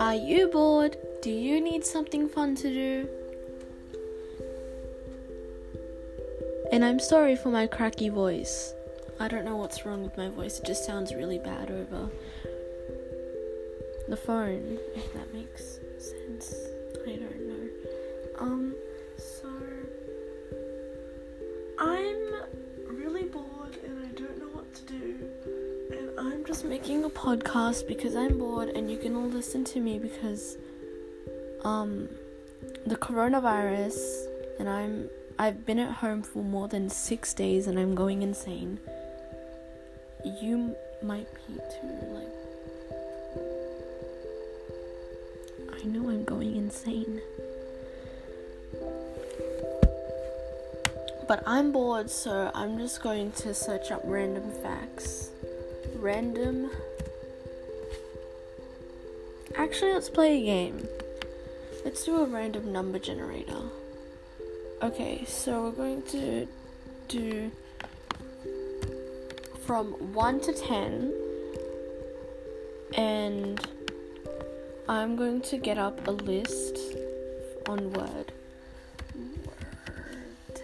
Are you bored? Do you need something fun to do? And I'm sorry for my cracky voice. I don't know what's wrong with my voice, it just sounds really bad over the phone, if that makes sense. I don't know. Um, I'm just making a podcast because I'm bored and you can all listen to me because um the coronavirus and I'm I've been at home for more than 6 days and I'm going insane. You might be too like I know I'm going insane. But I'm bored, so I'm just going to search up random facts. Random. Actually, let's play a game. Let's do a random number generator. Okay, so we're going to do from 1 to 10 and I'm going to get up a list on Word. Word.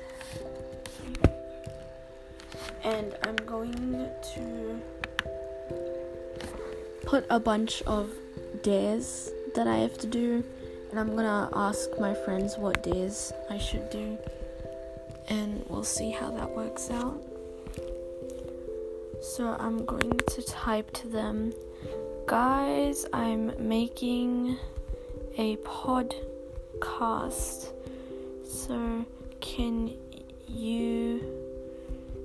And I'm going to put a bunch of dares that I have to do, and I'm gonna ask my friends what dares I should do, and we'll see how that works out. So I'm going to type to them guys, I'm making a podcast. So, can you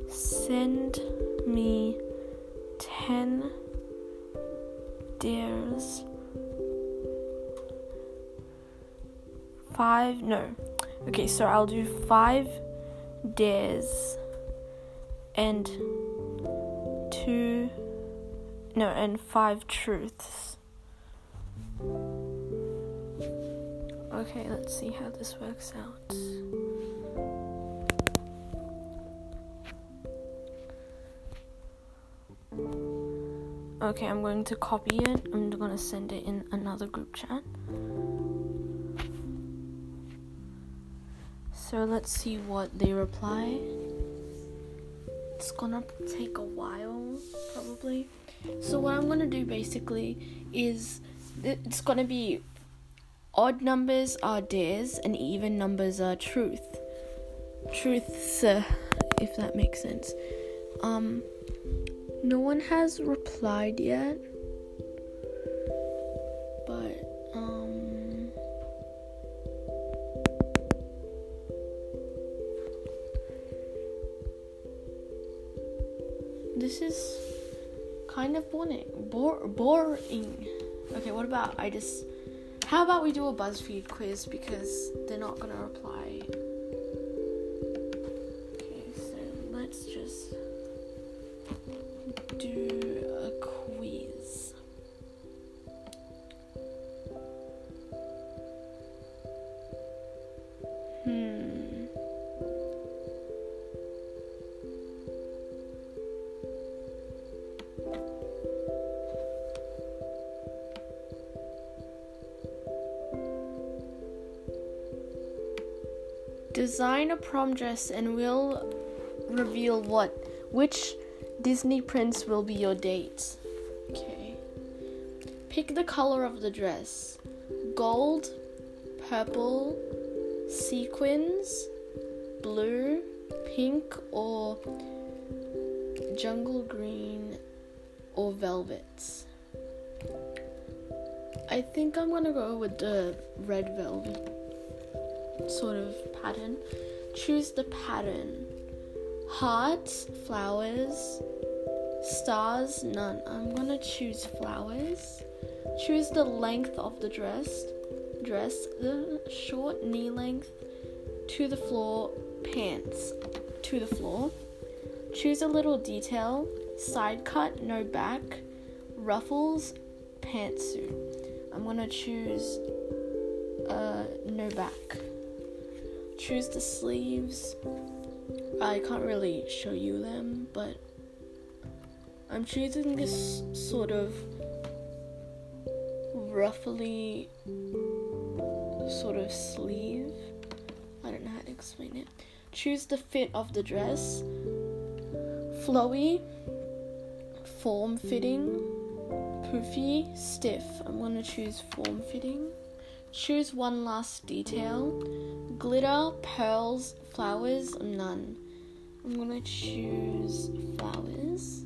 send me 10 dares? Five, no. Okay, so I'll do five dares and two no, and five truths. Okay, let's see how this works out. Okay, I'm going to copy it. I'm going to send it in another group chat. So let's see what they reply. It's gonna take a while, probably. So what I'm gonna do basically is it's gonna be odd numbers are dares and even numbers are truth. Truths, uh, if that makes sense. Um, no one has replied yet, but um. This is kind of boring. Boring. Okay, what about I just. How about we do a BuzzFeed quiz because they're not gonna reply. Hmm. Design a prom dress and we'll reveal what which Disney prince will be your date. Okay. Pick the color of the dress. Gold, purple, sequins, blue, pink or jungle green or velvets. I think I'm gonna go with the red velvet sort of pattern. Choose the pattern. Hearts, flowers, stars, none. I'm gonna choose flowers. Choose the length of the dress. Dress, the short knee length to the floor, pants to the floor. Choose a little detail. Side cut, no back. Ruffles, pantsuit. I'm gonna choose uh, no back choose the sleeves. I can't really show you them, but I'm choosing this sort of ruffly sort of sleeve. I don't know how to explain it. Choose the fit of the dress. Flowy, form fitting, poofy, stiff. I'm going to choose form fitting. Choose one last detail. Glitter, pearls, flowers, none. I'm gonna choose flowers.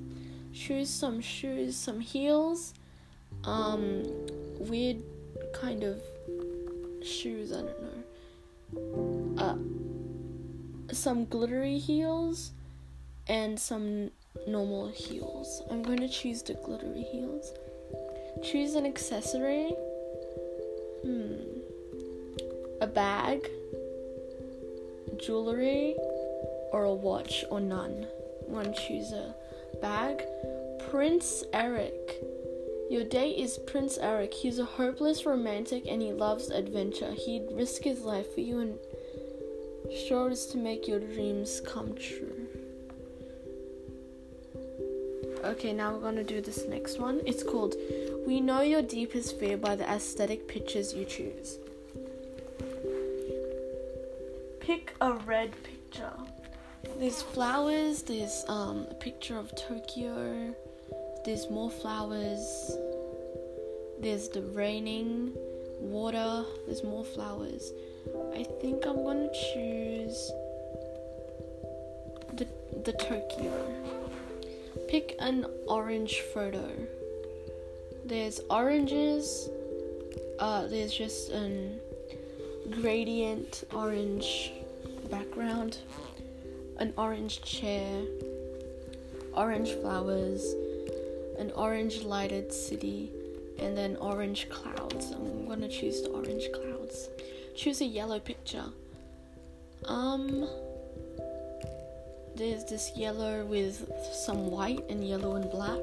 Choose some shoes, some heels. Um, weird kind of shoes, I don't know. Uh, some glittery heels and some normal heels. I'm going to choose the glittery heels. Choose an accessory. Hmm. A bag, jewelry, or a watch, or none. One choose a bag. Prince Eric. Your date is Prince Eric. He's a hopeless romantic and he loves adventure. He'd risk his life for you and sure is to make your dreams come true. Okay, now we're gonna do this next one. It's called We Know Your Deepest Fear by the Aesthetic Pictures You Choose. Pick a red picture. There's flowers, there's um, a picture of Tokyo, there's more flowers, there's the raining, water, there's more flowers. I think I'm gonna choose the, the Tokyo. Pick an orange photo. There's oranges. Uh, there's just an gradient orange background, an orange chair, orange flowers, an orange lighted city, and then orange clouds. I'm gonna choose the orange clouds. Choose a yellow picture. Um, there's this yellow with some white and yellow and black.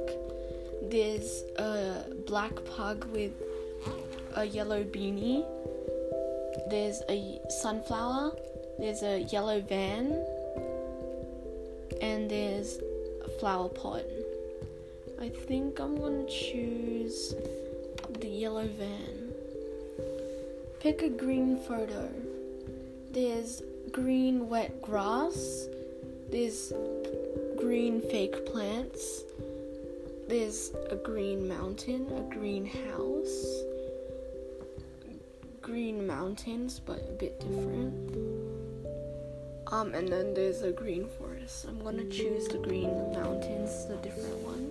There's a black pug with a yellow beanie. There's a sunflower. There's a yellow van. And there's a flower pot. I think I'm gonna choose the yellow van. Pick a green photo. There's green wet grass there's green fake plants. There's a green mountain, a green house. Green mountains, but a bit different. Um, and then there's a green forest. I'm gonna choose the green mountains, the different one.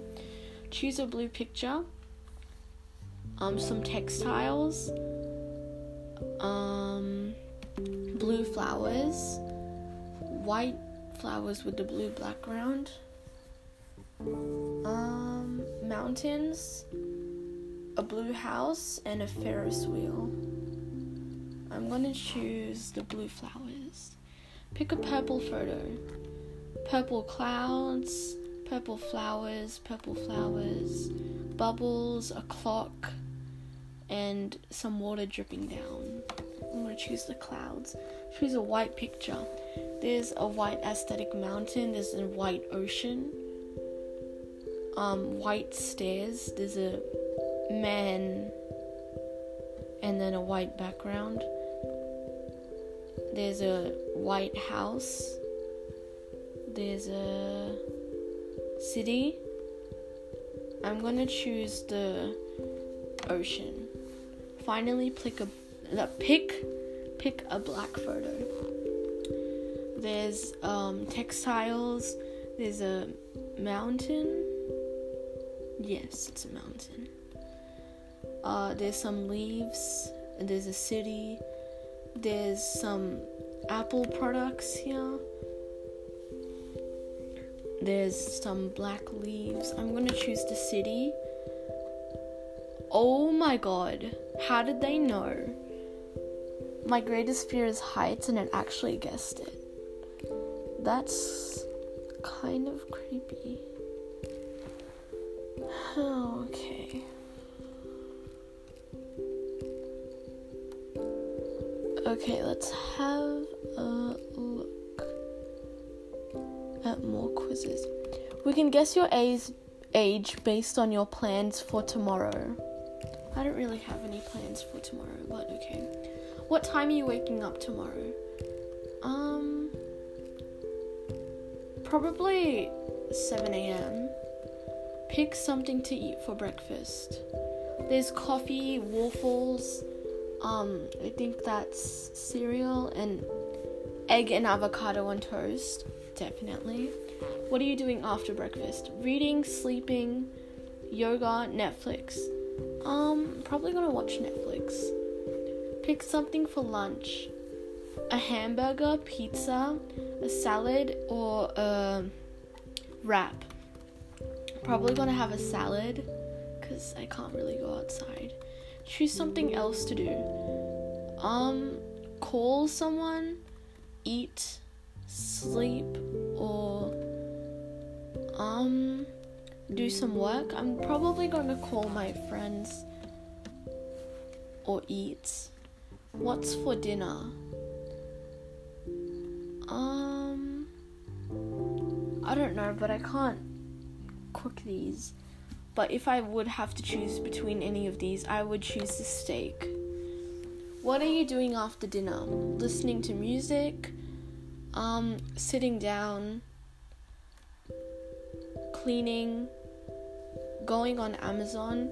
Choose a blue picture. Um, some textiles. Um, blue flowers. White flowers with the blue background. Um, mountains, a blue house, and a Ferris wheel. I'm gonna choose the blue flowers. Pick a purple photo. Purple clouds, purple flowers, purple flowers, bubbles, a clock, and some water dripping down. I'm gonna choose the clouds. Choose a white picture. There's a white aesthetic mountain, there's a white ocean, um, white stairs, there's a man, and then a white background. There's a white house, there's a city. I'm gonna choose the ocean. Finally, pick a pick pick a black photo. There's um, textiles. There's a mountain. Yes, it's a mountain. Uh, there's some leaves. There's a city. There's some Apple products here. There's some black leaves. I'm gonna choose the city. Oh my god. How did they know? My greatest fear is heights, and it actually guessed it. That's kind of creepy. Oh, okay. Okay, let's have a We can guess your age based on your plans for tomorrow. I don't really have any plans for tomorrow, but okay. What time are you waking up tomorrow? Um, probably 7 a.m. Pick something to eat for breakfast. There's coffee, waffles, um, I think that's cereal and egg and avocado on toast, definitely. What are you doing after breakfast? Reading, sleeping, yoga, Netflix. Um, probably gonna watch Netflix. Pick something for lunch. A hamburger, pizza, a salad, or a wrap. Probably gonna have a salad because I can't really go outside. Choose something else to do. Um, call someone, eat, sleep, or um, do some work. I'm probably gonna call my friends or eat. What's for dinner? Um, I don't know, but I can't cook these. But if I would have to choose between any of these, I would choose the steak. What are you doing after dinner? Listening to music, um, sitting down, cleaning, going on Amazon.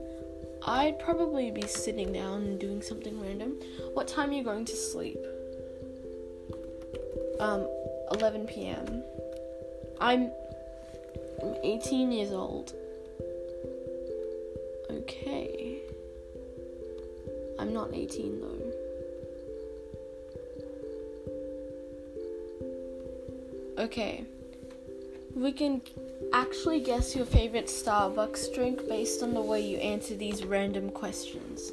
I'd probably be sitting down and doing something random. What time are you going to sleep? Um, 11 p.m. I'm, I'm 18 years old. Okay. I'm not 18 though. Okay. We can actually guess your favorite Starbucks drink based on the way you answer these random questions.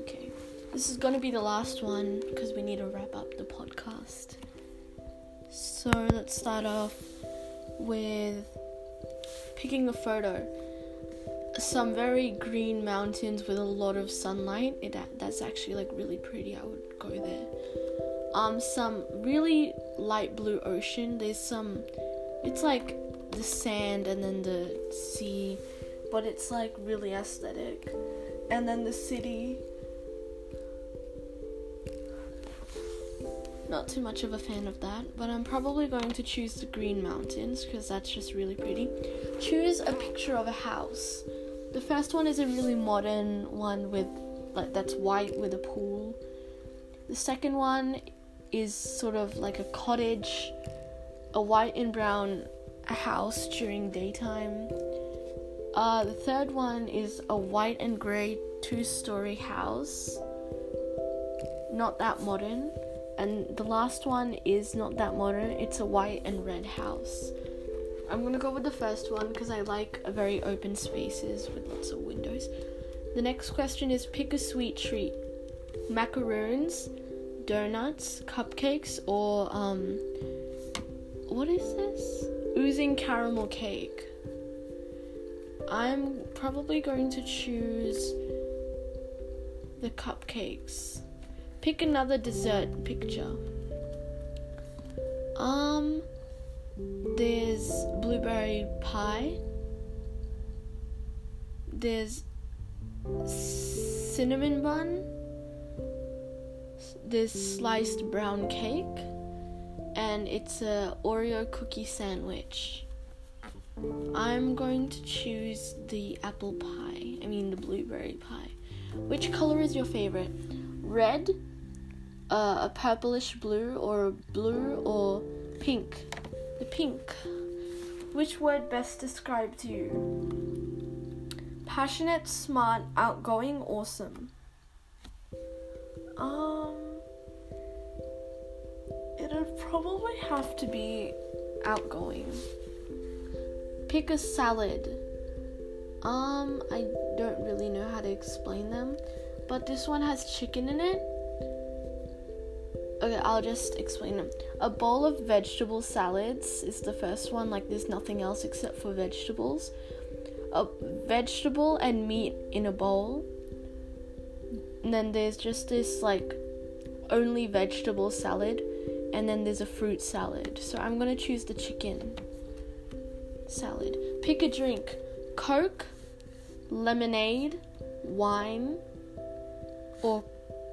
Okay. This is to be the last one because we need to wrap up the podcast. So let's start off with picking a photo some very green mountains with a lot of sunlight. It that's actually like really pretty. I would go there. Um, some really light blue ocean. There's some. It's like the sand and then the sea, but it's like really aesthetic. And then the city. Not too much of a fan of that, but I'm probably going to choose the Green Mountains because that's just really pretty. Choose a picture of a house. The first one is a really modern one with like that's white with a pool. The second one is sort of like a cottage, a white and brown house during daytime. Uh, the third one is a white and grey two-story house. Not that modern. And the last one is not that modern. It's a white and red house. I'm gonna go with the first one because I like very open spaces with lots of windows. The next question is pick a sweet treat macaroons, donuts, cupcakes, or um, what is this? Oozing caramel cake. I'm probably going to choose the cupcakes. Pick another dessert picture. Um, there's blueberry pie. There's cinnamon bun. There's sliced brown cake. And it's a Oreo cookie sandwich. I'm going to choose the apple pie. I mean the blueberry pie. Which color is your favorite? Red, uh, a purplish blue, or blue, or pink? The pink. Which word best describes you? Passionate, smart, outgoing, awesome. Um, probably have to be outgoing. Pick a salad. Um, I don't really know how to explain them, but this one has chicken in it Okay, I'll just explain them. A bowl of vegetable salads is the first one, like there's nothing else except for vegetables. A vegetable and meat in a bowl. And then there's just this like only vegetable salad and then there's a fruit salad. So I'm to choose the chicken salad. Pick a drink. Coke, lemonade, wine, or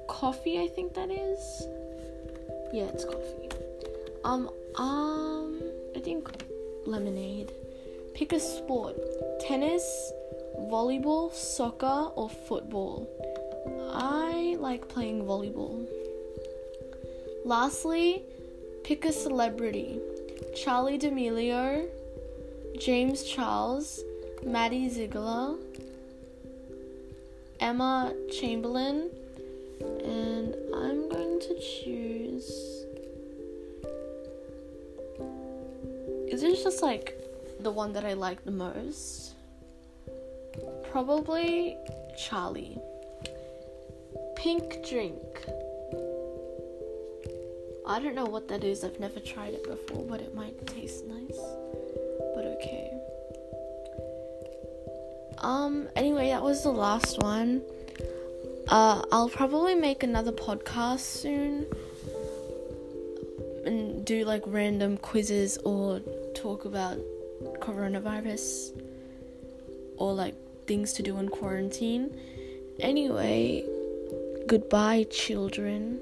coffee, I think that is. Yeah, it's coffee. Um, um, I think lemonade. Pick a sport tennis, volleyball, soccer, or football. I like playing volleyball. Lastly, pick a celebrity Charli D'Amelio, James Charles, Maddie Ziegler, Emma Chamberlain, and I'm going to choose. Is it just like the one that I like the most? Probably Charli. Pink drink. I don't know what that is. I've never tried it before, but it might taste nice. But okay. Um anyway, that was the last one. Uh I'll probably make another podcast soon and do like random quizzes or talk about coronavirus or like things to do in quarantine. Anyway, goodbye children.